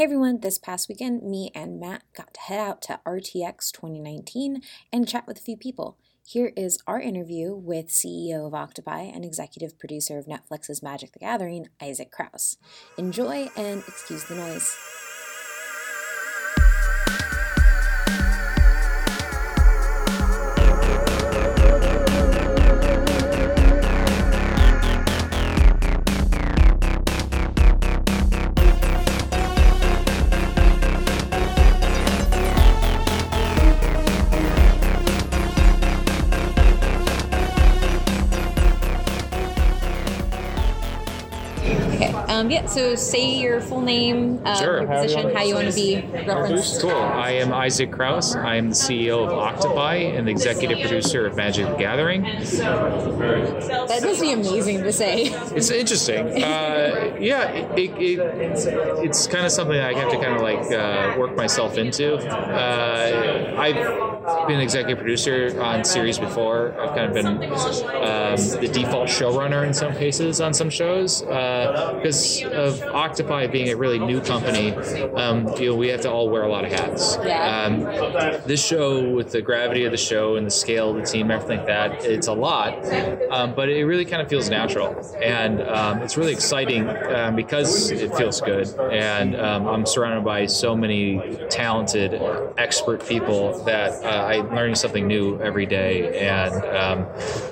Hey everyone, this past weekend, me and Matt got to head out to RTX 2019 and chat with a few people. Here is our interview with CEO of Octopie and executive producer of Netflix's Magic the Gathering, Isaac Krause. Enjoy and excuse the noise. Um, yeah, so say your full name, uh, Sure. your position, how you want to be referenced. Cool. I am Isaac Kraus. I am the CEO of Octopie and the executive producer of Magic the Gathering. That must be amazing to say. It's interesting. Uh, yeah, it, it, it's kind of something I have to kind of like uh, work myself into. Uh, I've been an executive producer on series before. I've kind of been um, the default showrunner in some cases on some shows uh, because of Octopie being a really new company. Um, you know, we have to all wear a lot of hats. Um, this show, with the gravity of the show and the scale of the team, everything like that, it's a lot, um, but it really kind of feels natural, and um, it's really exciting um, because it feels good, and um, I'm surrounded by so many talented, expert people that uh, I'm learning something new every day, and um,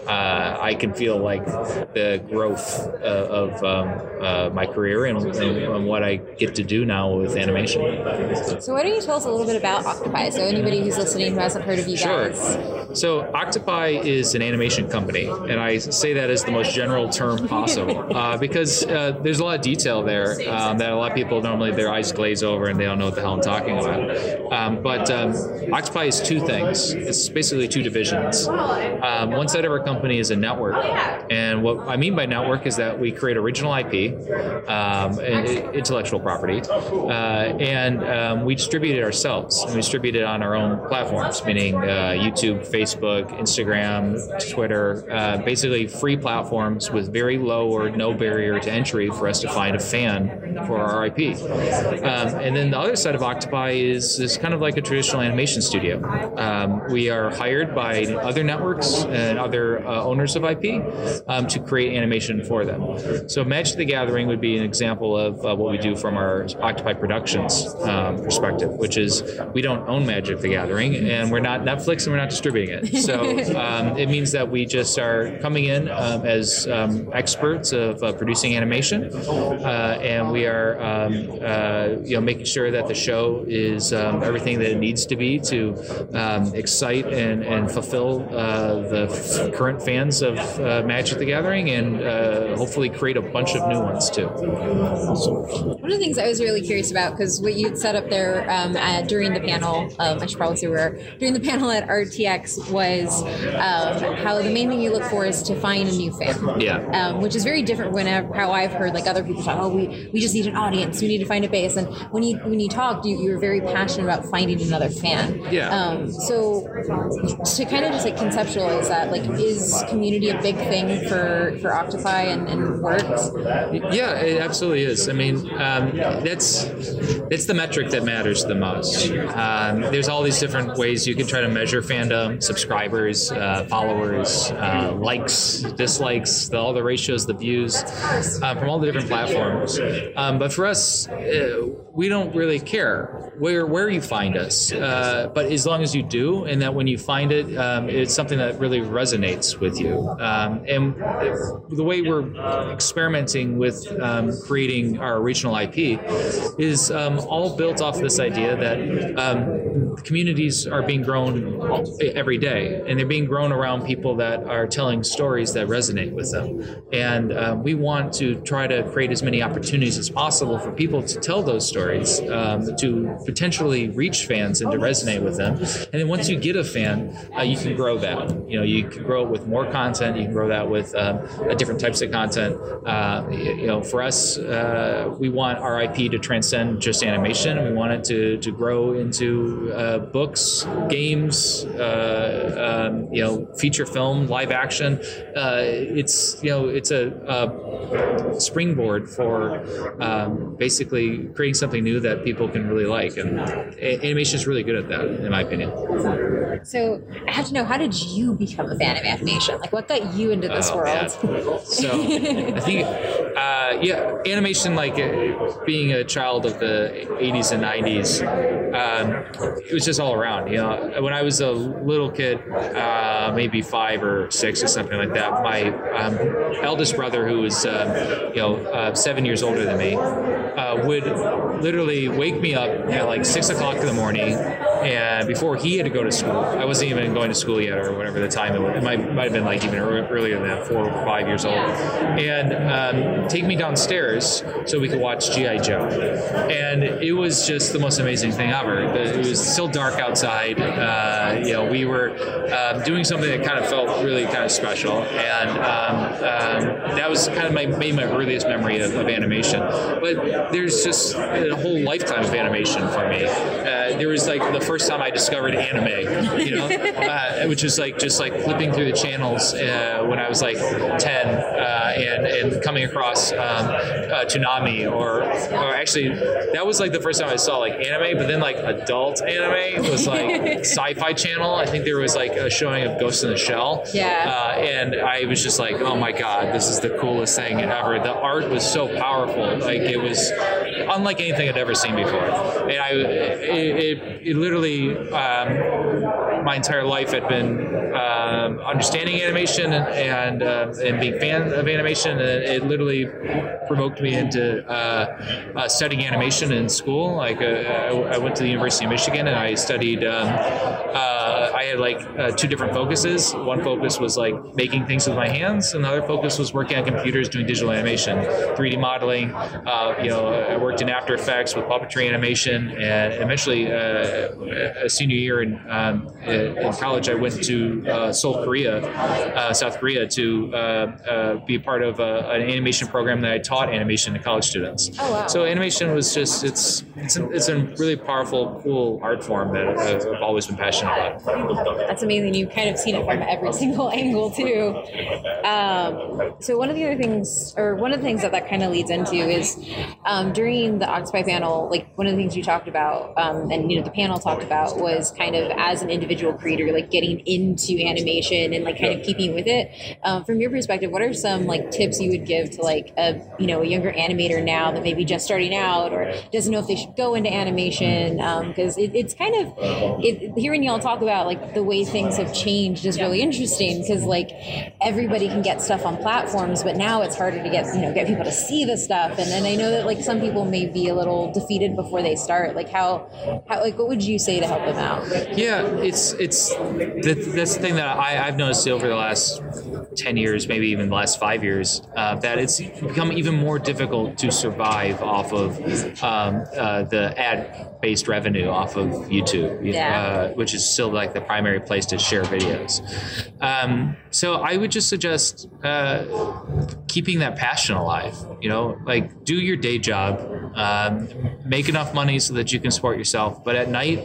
uh, I can feel like the growth uh, of um, uh, my career and, and, and what I get to do now with animation. So why don't you tell us a little bit about Octopie? So anybody who's listening who hasn't heard of you Sure. guys. So Octopie is an animation company, and I say that as the most general term possible uh, because uh, there's a lot of detail there um, that a lot of people normally their eyes glaze over and they don't know what the hell I'm talking about. Um, but um, Octopie is two things. It's basically two divisions. Um, one side of our company is a network, and what I mean by network is that we create original IP, um, intellectual property, uh, and um, we distribute it ourselves. And we distribute it on our own platforms, meaning uh, YouTube, Facebook, Instagram, Twitter, uh, basically free platforms with very low or no barrier to entry for us to find a fan for our IP. Um, and then the other side of Octopie is, is kind of like a traditional animation studio. Um, we are hired by other networks and other uh, owners of IP um, to create animation for them. So Magic the Gathering would be an example of uh, what we do from our Octopie Productions um, perspective, which is we don't own Magic the Gathering and we're not Netflix and we're not distributing it. So um, it means that we just are coming in um, as um, experts of uh, producing animation, uh, and we are um, uh, you know making sure that the show is um, everything that it needs to be to um, excite and, and fulfill uh, the f- current fans of uh, Magic the Gathering, and uh, hopefully create a bunch of new ones too. One of the things I was really curious about, because what you'd set up there um, at, during the panel, um, I should probably say where, during the panel at RTX was um, how the main thing you look for is to find a new fan. Yeah. Um, which is very different whenever how I've heard like other people talk. Oh, we, we just need an audience. We need to find a base. And when you when you talked, you, you were very passionate about finding another fan. Yeah. Um, so to kind of just like conceptualize that, like, is community a big thing for for Octopie and, and works? Yeah, it absolutely is. I mean, um, that's that's the metric that matters the most. Um, there's all these different ways you can try to measure fandom: subscribers, uh, followers, uh, likes, dislikes, the, all the ratios, the views um, from all the different platforms. Um, but for us, uh, we don't really care where where you find us, uh, but as long as you do, and that when you find it, um, it's something that really resonates with you. Um, and the way we're experimenting with um, creating our original IP is um, all built off this idea that um, communities are being grown every day, and they're being grown around people that are telling stories that resonate with them. And um, we want to try to create as many opportunities as possible for people to tell those stories, to potentially reach fans and to resonate with them. And then once you get a fan, uh, you can grow that. You know, you can grow it with more content. You can grow that with um, different types of content. Uh, you know, for us, uh, we want our IP to transcend just animation. We want it to, to grow into uh, books, games, uh, um, you know, feature film, live action. Uh, it's you know, it's a, a springboard for um, basically creating something new that people can really like. And animation is really good at that, in my opinion. So I have to know, how did you become a fan of animation? Like, what got you into this oh, world? so I think, uh, yeah, animation, like uh, being a child of the 80s and 90s, um, it was just all around. You know, when I was a little kid, uh, maybe five or six or something like that, my um, eldest brother, who was, um, you know, uh, seven years older than me, uh, would literally wake me up at like six o'clock in the morning and before he had to go to school. I wasn't even going to school yet, or whatever the time it was. It might, might have been like even earlier than that, four or five years old. And um, take me downstairs so we could watch GI Joe, and it was just the most amazing thing ever. It was still dark outside. Uh, you know, we were um, doing something that kind of felt really kind of special, and um, um that was kind of my maybe my earliest memory of, of, animation. But there's just a whole lifetime of animation for me. Uh, there was like the first time I discovered anime, you know, uh, which was like just like flipping through the channels uh, when I was like 10 uh, and, and coming across um, uh, Toonami or, or actually that was like the first time I saw like anime, but then like adult anime was like Sci-Fi Channel. I think there was like a showing of Ghost in the Shell. Yeah. Uh, and I was just like, oh my God, this is the coolest thing ever. The art was so powerful. Like it was unlike anything I'd ever seen before. And I, it, it, it literally literally um, my entire life had been um, understanding animation and and, uh, and, being fan of animation, and it literally provoked me into uh, uh, studying animation in school. Like uh, I, went to the University of Michigan and I studied. Um, uh, I had like uh, two different focuses. One focus was like making things with my hands, and the other focus was working on computers doing digital animation, 3D modeling. you know, I worked in After Effects with puppetry animation, and eventually a senior year in, um, in college, I went to uh, Seoul, Korea, uh, South Korea, to uh, uh, be a part of an animation program that I taught animation to college students. Oh, wow. So animation was just it's it's a, it's a really powerful, cool art form that I've always been passionate about. That's amazing. You've kind of seen it from every single angle too. Um, so one of the other things, or one of the things that that kind of leads into is um, during the Octopie panel, like one of the things you talked about, um, and you know the panel talked about was kind of as an individual creator, like getting into animation and like kind of keeping with it. Um, from your perspective, what are some like tips you would give to like a you know a younger animator now that maybe just starting out or doesn't know if they should go into animation? Because um, it, it's kind of it, hearing y'all talk about like the way things have changed is really interesting because like everybody can get stuff on platforms, but now it's harder to get you know get people to see the stuff. And then I know that like some people may be a little defeated before they start. Like how how like what would you say to help them out? Yeah, it's it's that's the thing that I, I've noticed over the last 10 years, maybe even the last five years, uh, that it's become even more difficult to survive off of um, uh, the ad based revenue off of YouTube, yeah. uh, which is still like the primary place to share videos. Um, so I would just suggest uh, keeping that passion alive. You know, like do your day job, um, make enough money so that you can support yourself. But at night,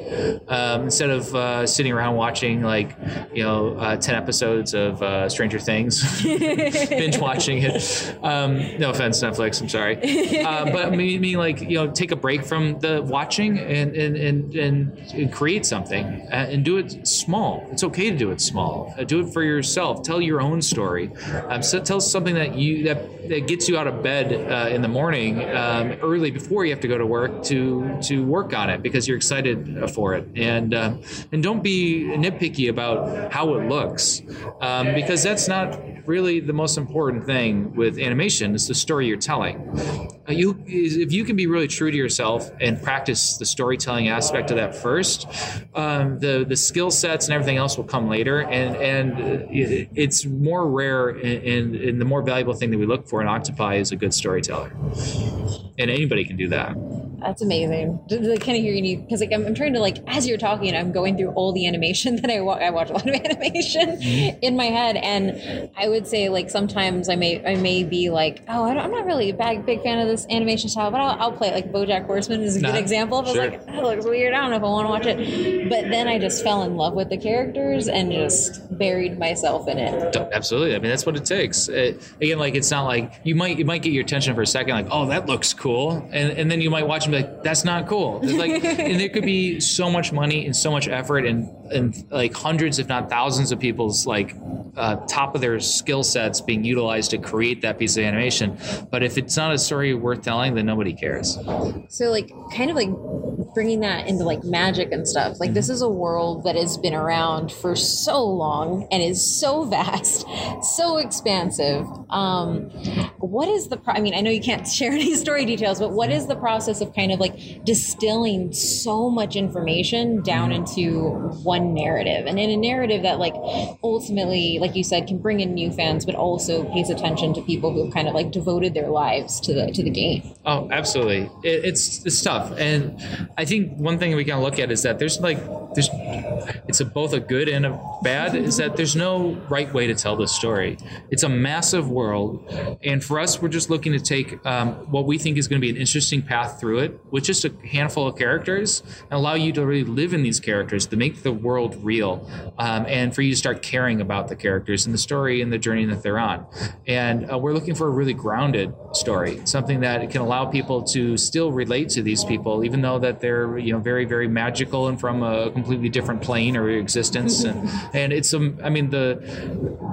um, instead of uh, sitting around watching like you know uh, ten episodes of uh, Stranger Things, binge watching it. Um, no offense, Netflix. I'm sorry, uh, but I mean, mean, like you know, take a break from the watching and and and, and create something uh, and do it small. It's okay to do it small. Uh, do it for yourself. Tell your own story. Um, so tell something that you that, that gets you out of bed uh, in the morning um, early before you have to go to work to to work on it because you're excited for it. And um, and don't be nitpicky about how it looks um, because that's not really the most important thing with animation is the story you're telling. Uh, you, if you can be really true to yourself and practice the storytelling aspect of that first, um, the the skill sets and everything else will come later. And and it's more rare, and, and the more valuable thing that we look for in Octopie is a good storyteller. And anybody can do that. That's amazing. Like, kind of hearing you because like I'm, I'm, trying to like as you're talking, I'm going through all the animation that I watch. I watch a lot of animation mm-hmm. in my head, and I would say like sometimes I may I may be like, oh, I am not really a big big fan of this animation style, but I'll, I'll play it. Like BoJack Horseman is a nah, good example. Of sure. like that looks weird. I don't know if I want to watch it, but then I just fell in love with the characters and just buried myself in it. Absolutely. I mean, that's what it takes. It, again, like it's not like you might you might get your attention for a second, like oh that looks cool, and and then you might watch like, that's not cool. Like, and there could be so much money and so much effort and and like hundreds, if not thousands, of people's like uh, top of their skill sets being utilized to create that piece of animation. But if it's not a story worth telling, then nobody cares. So like, kind of like bringing that into like magic and stuff. Like this is a world that has been around for so long and is so vast, so expansive. Um, what is the? Pro- I mean, I know you can't share any story details, but what is the process of kind of like distilling so much information down into one narrative and in a narrative that like ultimately, like you said, can bring in new fans, but also pays attention to people who have kind of like devoted their lives to the to the game. Oh, absolutely. It, it's it's tough, and I think one thing we can look at is that there's like there's it's a both a good and a bad is that there's no right way to tell this story. It's a massive world, and for us, we're just looking to take um, what we think is going to be an interesting path through it with just a handful of characters and allow you to really live in these characters to make the world real, um, and for you to start caring about the characters and the story and the journey that they're on. And uh, we're looking for a really grounded story, something that can allow people to still relate to these people, even though that they're you know very very magical and from a completely different plane or existence. and and it's um, I mean the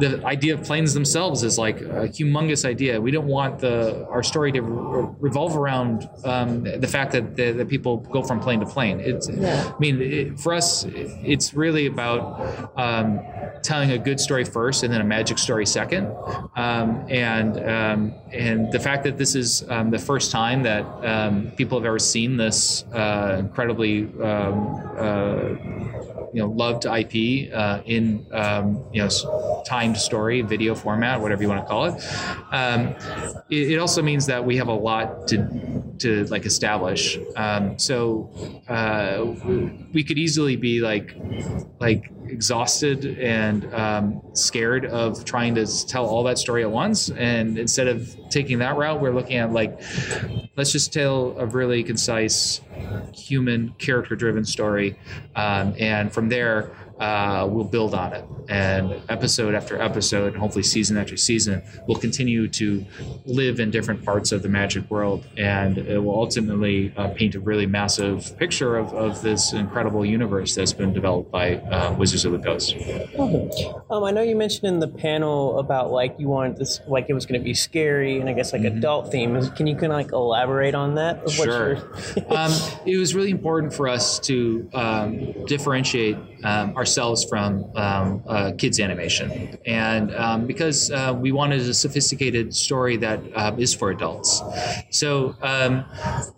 the idea of planes themselves is like a humongous idea. We don't want the our story to re- revolve around um, the fact that, that that people go from plane to plane. It's Yeah. I mean it, for us it's really about um, telling a good story first and then a magic story second. Um, and um, and the fact that this is um, the first time that um, people have ever seen this uh, incredibly uh, you know loved IP uh, in um, you know timed story, video format, whatever you want to call it. Um, it, it also means that we have a lot to to like establish. Um, so uh, we could easily be like like exhausted and um, scared of trying to tell all that story at once. And instead of taking that route, we're looking at like let's just tell a really concise human character driven story um, and from there uh, we'll build on it and episode after episode and hopefully season after season we'll continue to live in different parts of the magic world and it will ultimately uh, paint a really massive picture of, of this incredible universe that's been developed by uh, wizards of the coast Um, I know you mentioned in the panel about like you wanted this, like it was going to be scary and I guess like adult themes. Can you kind of like elaborate on that? Sure. you're- um, it was really important for us to um, differentiate um, ourselves from um, uh, kids animation, and um, because uh, we wanted a sophisticated story that uh, is for adults. So um,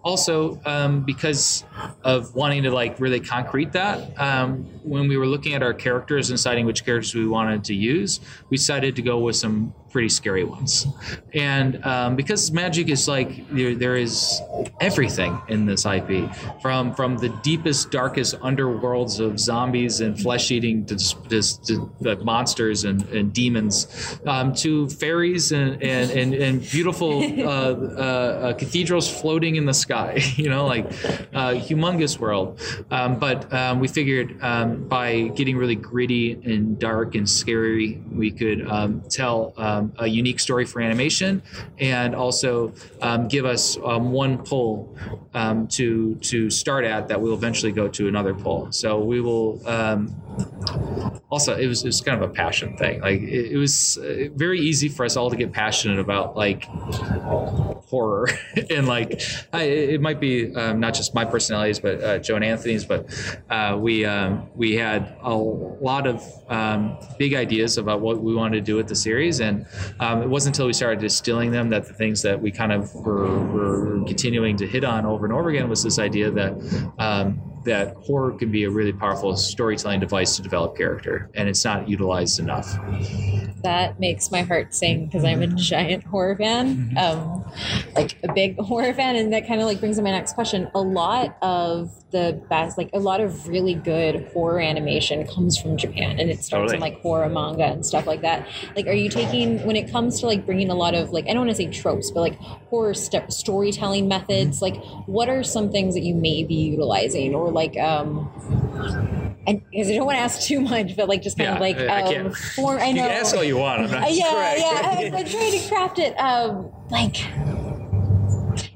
also um, because of wanting to like really concrete that, um, when we were looking at our characters and deciding which characters we wanted to use, we decided to go with some pretty scary ones. And um, because magic is like there, there is everything in this IP, from from the deepest, darkest underworlds of zombies and flesh-eating to, just to the monsters and, and demons, um, to fairies and and and, and beautiful uh, uh, uh, cathedrals floating in the sky. You know, like uh, humongous world. Um, but um, we figured um, by getting really gritty and dark and scary, we could um, tell um, a unique story for animation, and also um, give us um, one pull um, to to start at that we'll eventually go to another pull. So we will. Um, also, it was, it was kind of a passion thing. Like it, it was uh, very easy for us all to get passionate about like horror and like I, it might be um, not just my personalities but uh, joe and anthony's but uh, we um, we had a lot of um, big ideas about what we wanted to do with the series and um, it wasn't until we started distilling them that the things that we kind of were, were continuing to hit on over and over again was this idea that um, that horror can be a really powerful storytelling device to develop character and it's not utilized enough that makes my heart sing because I'm a mm-hmm. giant horror fan, mm-hmm. um, like a big horror fan, and that kind of like brings to my next question. A lot of the best, like a lot of really good horror animation comes from Japan, and it starts in like horror manga and stuff like that. Like, are you taking when it comes to like bringing a lot of like I don't want to say tropes, but like horror st- storytelling methods? Mm-hmm. Like, what are some things that you may be utilizing, or like um. and because I don't want to ask too much, but like just kind Yeah, of like I- um, can't- form. I you know. can ask all you want I'm not yeah, Correct. yeah. I, I'm trying to craft it. Um, like,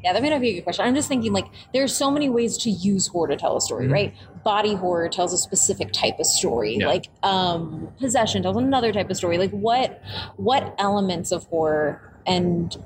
Yeah, that may not be a good question. I'm just thinking like there's so many ways to use horror to tell a story, Mhm. right? Body horror tells a specific type of story. Yeah. Like um possession tells another type of story. Like what what elements of horror and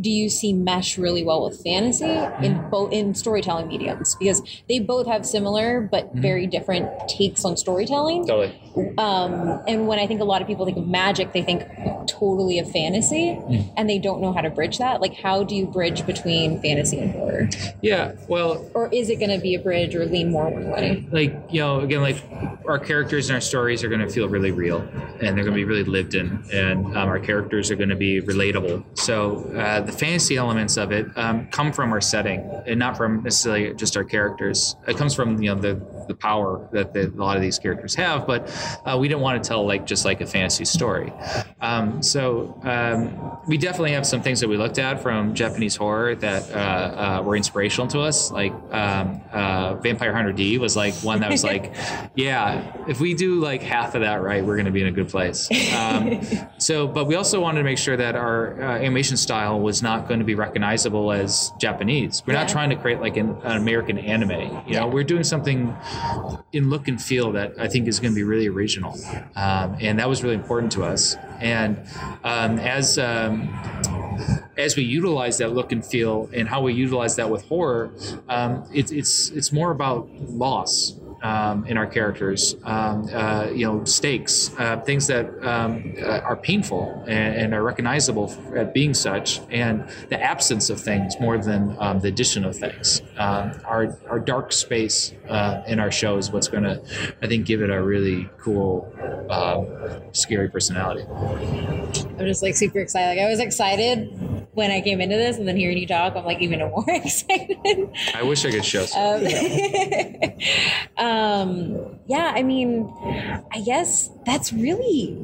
do you see mesh really well with fantasy in Mm-hmm. both in storytelling mediums because they both have similar but Mm-hmm. very different takes on storytelling Totally. um, and when I think a lot of people think of magic, they think totally of fantasy, Mm. and they don't know how to bridge that. Like, how do you bridge between fantasy and horror? Yeah. Well, Or is it going to be a bridge or lean more one way? like you know again like our characters and our stories are going to feel really real and they're going to be really lived in and um, our characters are going to be relatable. So uh, the fantasy elements of it um, come from our setting and not from necessarily just our characters. It comes from you know the the power that the, a lot of these characters have but uh, we didn't want to tell like just like a fantasy story. Um, so um, we definitely have some things that we looked at from japanese horror that uh, uh, were inspirational to us. Like um, uh, vampire hunter d was like one that was like yeah if we do like half of that right we're going to be in a good place. Um, so but we also wanted to make sure that our uh, animation style was not going to be recognizable as japanese. We're not trying to create like an, an american anime. You know Yeah. we're doing something in look and feel that I think is going to be really original, um, and that was really important to us. And um, as um, as we utilize that look and feel, and how we utilize that with horror, um, it, it's it's more about loss. Um, in our characters, um, uh, you know, stakes, uh, things that um, uh, are painful and, and are recognizable at being such, and the absence of things more than um, the addition of things. Um, our our dark space uh, in our show is what's going to, I think, give it a really cool, um, scary personality. I'm just like super excited. Like, I was excited when I came into this, and then hearing you talk, I'm like even more excited. I wish I could show. Some. Um, um, yeah, I mean, I guess that's really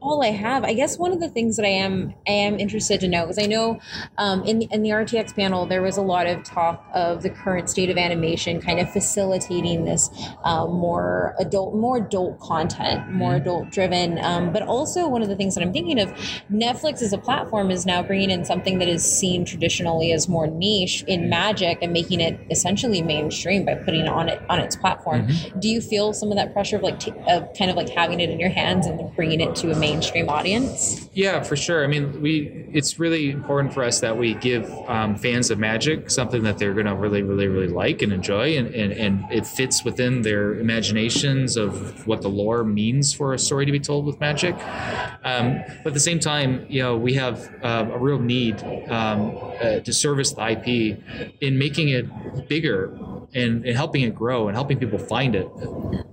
all I have. I guess one of the things that I am I am interested to know because I know um, in the, in the RTX panel there was a lot of talk of the current state of animation, kind of facilitating this um, more adult, more adult content, more adult driven. Um, but also one of the things that I'm thinking of, Netflix as a platform is now bringing in something that is seen traditionally as more niche in magic and making it essentially mainstream by putting it on it on its platform. Do you feel some of that pressure of like t- of kind of like having it in your hands and bringing it to a mainstream audience? Yeah, for sure. I mean, we it's really important for us that we give um, fans of Magic something that they're going to really, really, really like and enjoy, and, and and it fits within their imaginations of what the lore means for a story to be told with Magic. Um, but at the same time, you know, we have um, a real need um, uh, to service the IP in making it bigger and, and helping it grow and helping people find it.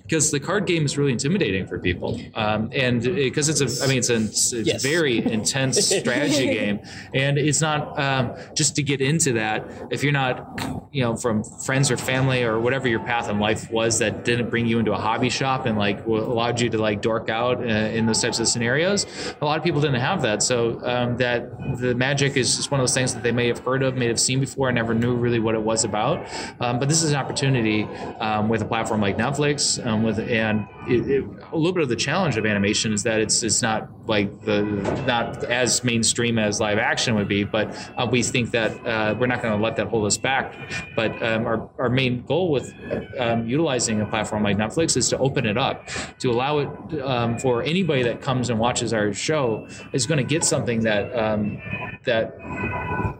Because the card game is really intimidating for people. Um, and because it's a i mean it's a it's Yes. very intense strategy game. And it's not um, just to get into that if you're not you know from friends or family or whatever your path in life was that didn't bring you into a hobby shop and like allowed you to like dork out uh, in those types of scenarios a lot of people didn't have that. So um, that the magic is just one of those things that they may have heard of may have seen before and never knew really what it was about. Um, but this is an opportunity um, with a platform like netflix um, with and it, it, a little bit of the challenge of animation is that it's it's not like the not as mainstream as live action would be, but uh, we think that uh, we're not going to let that hold us back. But um, our our main goal with um, utilizing a platform like Netflix is to open it up, to allow it um, for anybody that comes and watches our show is going to get something that um, that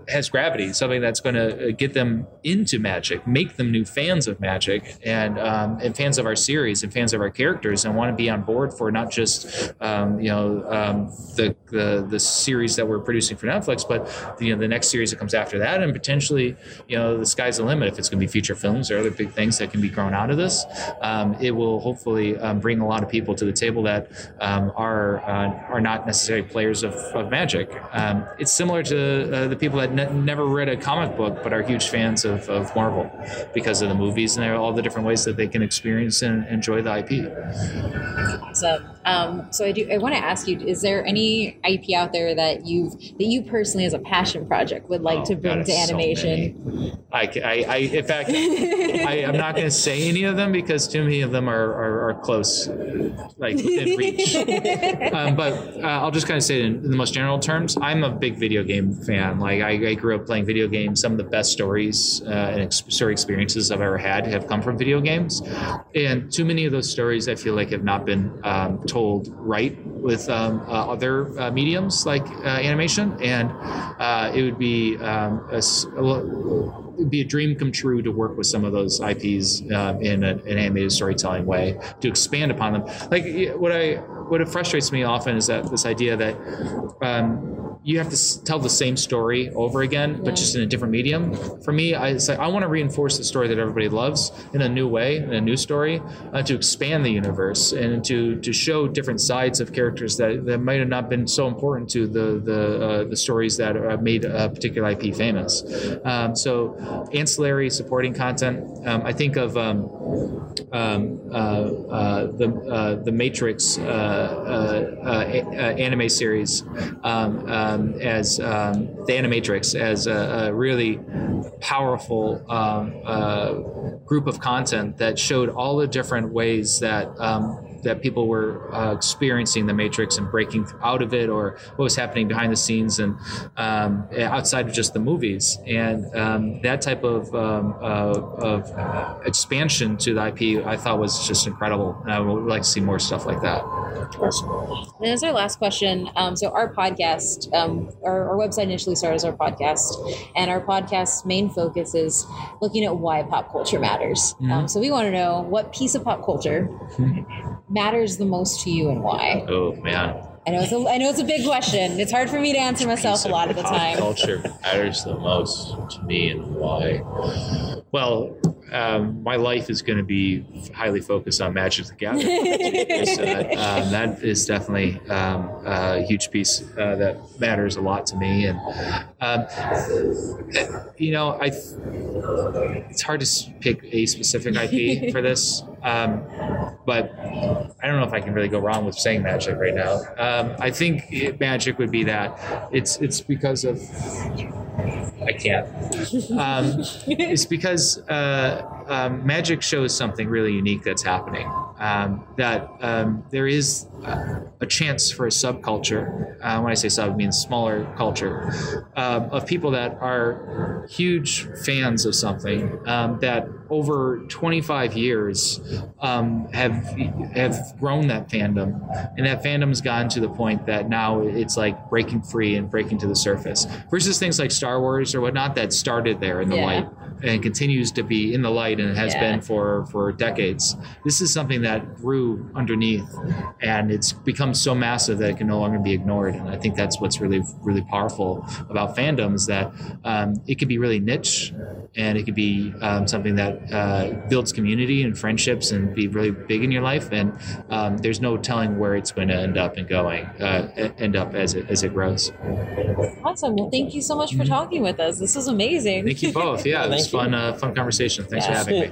has gravity, something that's going to get them into magic, make them new fans of magic, and um, and fans of our series and fans of our characters, and want to be on board for not just um, you know um, the, the the series that we're producing for Netflix, but you know the next series that comes after that, and potentially you know the sky's the limit if it's going to be feature films or other big things that can be grown out of this. Um, it will hopefully um, bring a lot of people to the table that um, are uh, are not necessarily players of, of magic. Um, it's similar to uh, the people that ne- never read a comic book but are huge fans of, of Marvel because of the movies and all the different ways that they can experience and enjoy the IP. Awesome. Um, so I do. I want to ask you: Is there any IP out there that you've that you personally, as a passion project, would like Oh, to bring God, to it's so animation? I, I, I, in fact, I, I'm not going to say any of them because too many of them are, are, are close, like within reach. um, but uh, I'll just kind of say it in, in the most general terms. I'm a big video game fan. Like I, I, grew up playing video games. Some of the best stories uh, and ex- story experiences I've ever had have come from video games, and too many of those stories I feel like have not been um, told right with um, uh, other uh, mediums like uh, animation, and it would be um, a, a, it'd be a dream come true to work with some of those IPs uh, in a, an animated storytelling way to expand upon them. Like what I what frustrates me often is that this idea that um, you have to tell the same story over again, yeah. but just in a different medium. For me, I like, I want to reinforce the story that everybody loves in a new way, in a new story, uh, to expand the universe and to to show different sides of characters that, that might have not been so important to the the uh, the stories that uh, made a particular IP famous. Um, so, ancillary supporting content. Um, I think of um, um uh, uh, the uh, the Matrix anime series. Um, as um, the Animatrix as a, a really powerful um, uh, group of content that showed all the different ways that um, that people were uh, experiencing the matrix and breaking out of it or what was happening behind the scenes and um, outside of just the movies. And um, that type of, um, uh, of expansion to the ip i thought was just incredible. And i would like to see more stuff like that. And as our last question um, so our podcast um, our, our, website initially started as our podcast and our podcast's main focus is looking at why pop culture matters. Mm-hmm. Um, so we want to know what piece of pop culture matters the most to you and why? Oh man. I know it's a, I know it's a big question. It's hard for me to answer myself a lot of the time. Culture matters the most to me and why. Well, um, my life is going to be highly focused on Magic the Gathering. so that, um, that is definitely um, a huge piece uh, that matters a lot to me. And um, you know, I it's hard to pick a specific IP for this, um, but I don't know if I can really go wrong with saying Magic right now. Um, I think Magic would be that. It's it's because of I can't. Um, it's because uh, um, magic shows something really unique that's happening. Um, that um, there is a chance for a subculture. Uh, when I say sub, I mean smaller culture uh, of people that are huge fans of something um, that over 25 years um, have have grown that fandom, and that fandom's gotten to the point that now it's like breaking free and breaking to the surface. Versus things like Star Wars or whatnot that started there in the yeah. light and continues to be in the light and has yeah. been for for decades. This is something that grew underneath, and it's become so massive that it can no longer be ignored. And I think that's what's really really powerful about fandoms that um, it can be really niche, and it can be um, something that uh, builds community and friendships and be really big in your life. And um, there's no telling where it's going to end up and going uh, end up as it as it grows. Awesome. Well, thank you so much for mm-hmm. talking with us. This is amazing. Thank you both. Yeah, it was fun uh, fun conversation. Thanks yes. for having me.